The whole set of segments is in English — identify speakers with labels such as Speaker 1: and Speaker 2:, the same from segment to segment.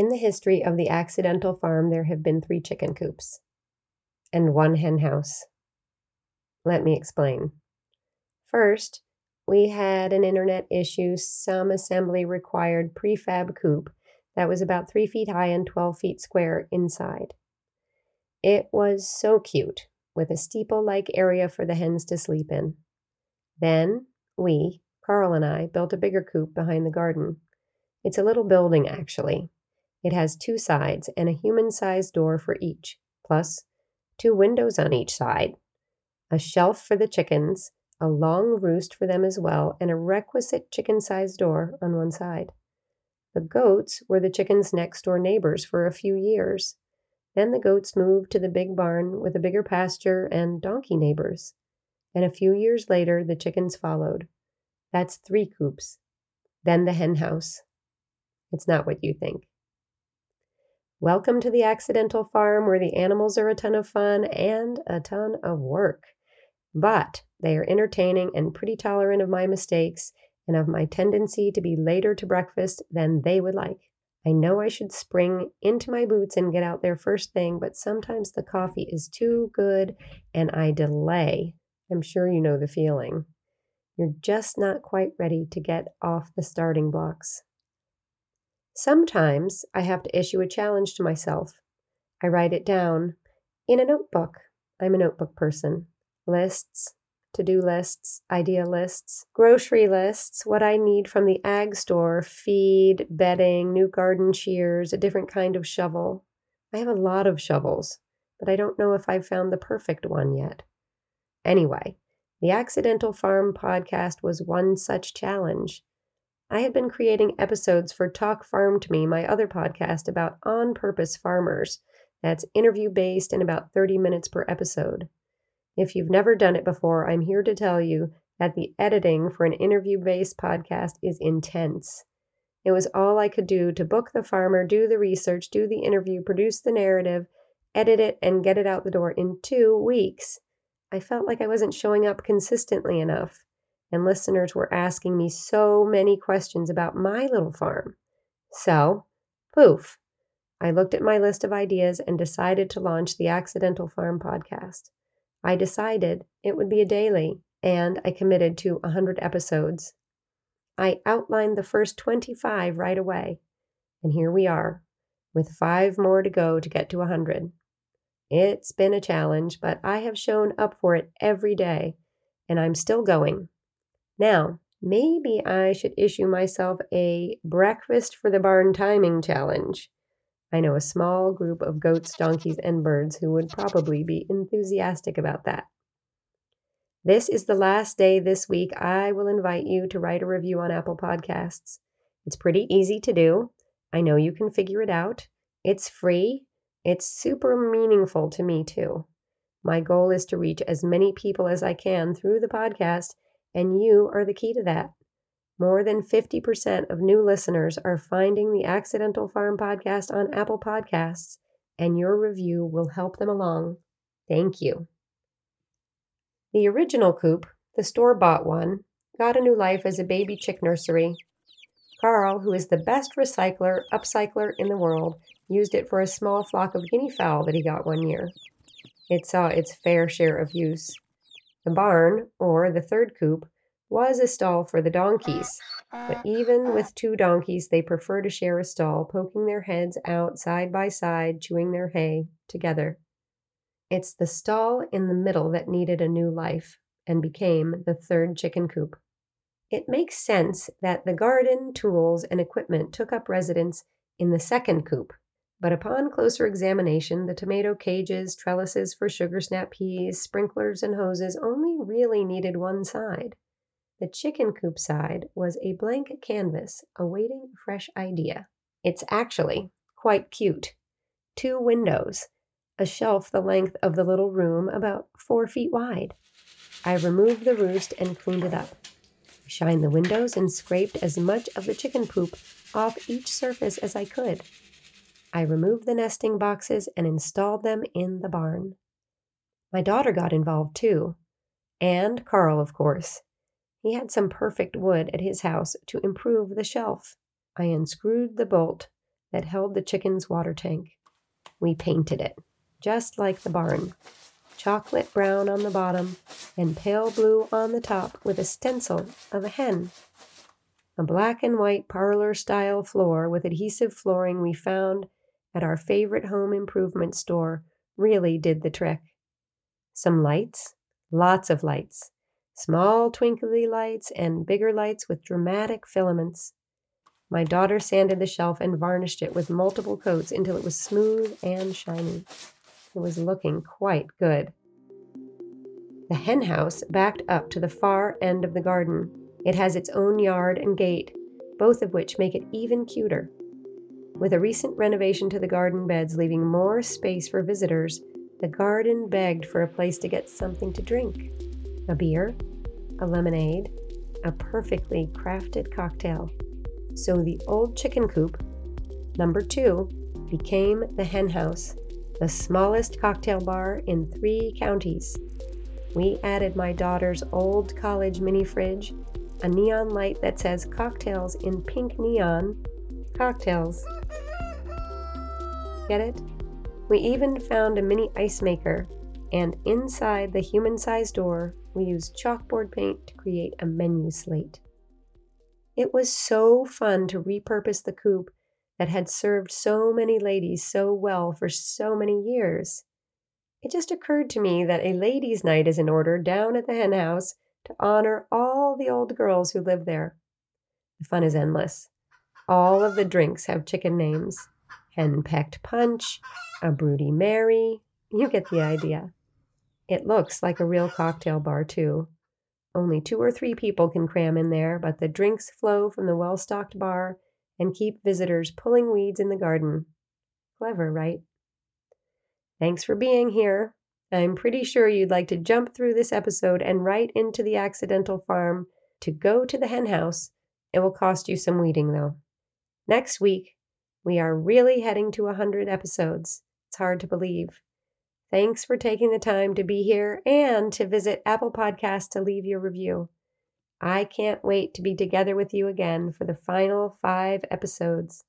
Speaker 1: In the history of the accidental farm, there have been three chicken coops and one hen house. Let me explain. First, we had an internet issue, some assembly required prefab coop that was about three feet high and 12 feet square inside. It was so cute, with a steeple like area for the hens to sleep in. Then we, Carl and I, built a bigger coop behind the garden. It's a little building, actually. It has two sides and a human sized door for each, plus two windows on each side, a shelf for the chickens, a long roost for them as well, and a requisite chicken sized door on one side. The goats were the chickens' next door neighbors for a few years. Then the goats moved to the big barn with a bigger pasture and donkey neighbors. And a few years later, the chickens followed. That's three coops. Then the hen house. It's not what you think. Welcome to the accidental farm where the animals are a ton of fun and a ton of work. But they are entertaining and pretty tolerant of my mistakes and of my tendency to be later to breakfast than they would like. I know I should spring into my boots and get out there first thing, but sometimes the coffee is too good and I delay. I'm sure you know the feeling. You're just not quite ready to get off the starting blocks. Sometimes I have to issue a challenge to myself. I write it down in a notebook. I'm a notebook person. Lists, to do lists, idea lists, grocery lists, what I need from the ag store, feed, bedding, new garden shears, a different kind of shovel. I have a lot of shovels, but I don't know if I've found the perfect one yet. Anyway, the Accidental Farm podcast was one such challenge. I had been creating episodes for Talk Farm to Me, my other podcast about on purpose farmers. That's interview based and about 30 minutes per episode. If you've never done it before, I'm here to tell you that the editing for an interview based podcast is intense. It was all I could do to book the farmer, do the research, do the interview, produce the narrative, edit it, and get it out the door in two weeks. I felt like I wasn't showing up consistently enough and listeners were asking me so many questions about my little farm. So, poof, I looked at my list of ideas and decided to launch the Accidental Farm podcast. I decided it would be a daily, and I committed to 100 episodes. I outlined the first 25 right away, and here we are, with five more to go to get to 100. It's been a challenge, but I have shown up for it every day, and I'm still going. Now, maybe I should issue myself a breakfast for the barn timing challenge. I know a small group of goats, donkeys, and birds who would probably be enthusiastic about that. This is the last day this week. I will invite you to write a review on Apple Podcasts. It's pretty easy to do. I know you can figure it out. It's free. It's super meaningful to me, too. My goal is to reach as many people as I can through the podcast and you are the key to that. More than 50% of new listeners are finding the Accidental Farm podcast on Apple Podcasts, and your review will help them along. Thank you. The original coop, the store bought one, got a new life as a baby chick nursery. Carl, who is the best recycler, upcycler in the world, used it for a small flock of guinea fowl that he got one year. It saw its fair share of use. The barn, or the third coop, was a stall for the donkeys, but even with two donkeys, they prefer to share a stall, poking their heads out side by side, chewing their hay together. It's the stall in the middle that needed a new life and became the third chicken coop. It makes sense that the garden, tools, and equipment took up residence in the second coop but upon closer examination, the tomato cages, trellises for sugar snap peas, sprinklers, and hoses only really needed one side. The chicken coop side was a blank canvas awaiting a fresh idea. It's actually quite cute. Two windows, a shelf the length of the little room, about four feet wide. I removed the roost and cleaned it up. I shined the windows and scraped as much of the chicken poop off each surface as I could. I removed the nesting boxes and installed them in the barn. My daughter got involved too, and Carl, of course. He had some perfect wood at his house to improve the shelf. I unscrewed the bolt, that held the chicken's water tank. We painted it, just like the barn chocolate brown on the bottom and pale blue on the top with a stencil of a hen. A black and white parlor style floor with adhesive flooring we found at our favorite home improvement store really did the trick. Some lights, lots of lights, small twinkly lights and bigger lights with dramatic filaments. My daughter sanded the shelf and varnished it with multiple coats until it was smooth and shiny. It was looking quite good. The hen house backed up to the far end of the garden. It has its own yard and gate, both of which make it even cuter. With a recent renovation to the garden beds leaving more space for visitors, the garden begged for a place to get something to drink a beer, a lemonade, a perfectly crafted cocktail. So the old chicken coop, number two, became the hen house, the smallest cocktail bar in three counties. We added my daughter's old college mini fridge, a neon light that says cocktails in pink neon. Cocktails. Get it? We even found a mini ice maker, and inside the human sized door, we used chalkboard paint to create a menu slate. It was so fun to repurpose the coop that had served so many ladies so well for so many years. It just occurred to me that a ladies' night is in order down at the hen house to honor all the old girls who live there. The fun is endless. All of the drinks have chicken names hen pecked punch, a broody Mary. You get the idea. It looks like a real cocktail bar, too. Only two or three people can cram in there, but the drinks flow from the well stocked bar and keep visitors pulling weeds in the garden. Clever, right? Thanks for being here. I'm pretty sure you'd like to jump through this episode and right into the accidental farm to go to the hen house. It will cost you some weeding, though. Next week, we are really heading to a 100 episodes. It's hard to believe. Thanks for taking the time to be here and to visit Apple Podcasts to leave your review. I can't wait to be together with you again for the final five episodes.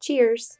Speaker 1: Cheers!